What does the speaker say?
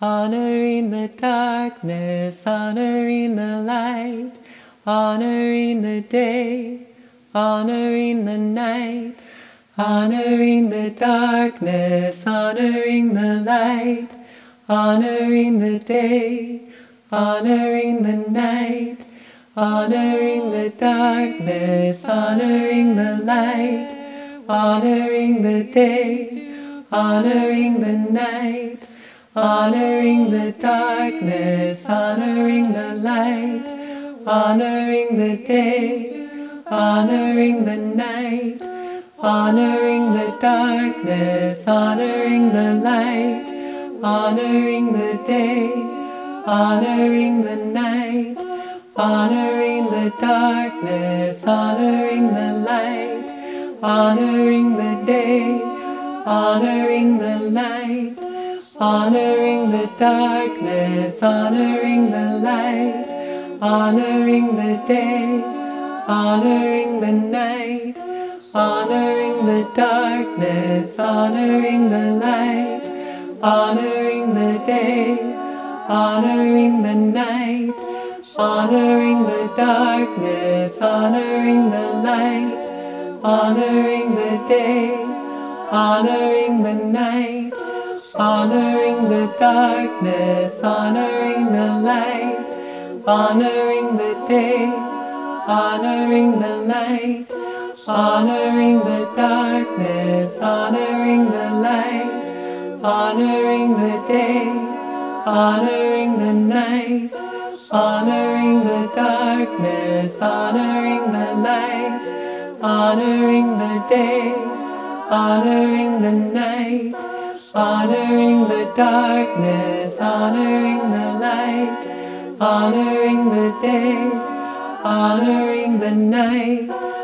honoring the darkness, honoring the light, honoring the day, honoring the night, honoring the darkness, honoring the light, honoring the day, honoring the night, honoring the darkness, honoring the light, honoring the day, honoring the night, honoring the darkness, honoring the light, honoring the day, honoring the night, honoring the darkness, honoring the light, honoring the day, honoring the night, honoring the darkness, honoring the light, honoring the day, honoring the night, honoring the darkness, honoring the light, honoring the day, honoring the night, honoring the darkness, honoring the light, honoring the day, honoring the night, honoring the darkness, honoring the light, honoring the day, honoring the night, honoring the darkness, honoring the light, honoring the day, honoring the night, honoring the darkness, honoring the light, honoring the day, honoring the night, honoring the darkness, honoring the light, honoring the day, honoring the night, honoring the darkness, honoring the light, honoring the day, honoring the night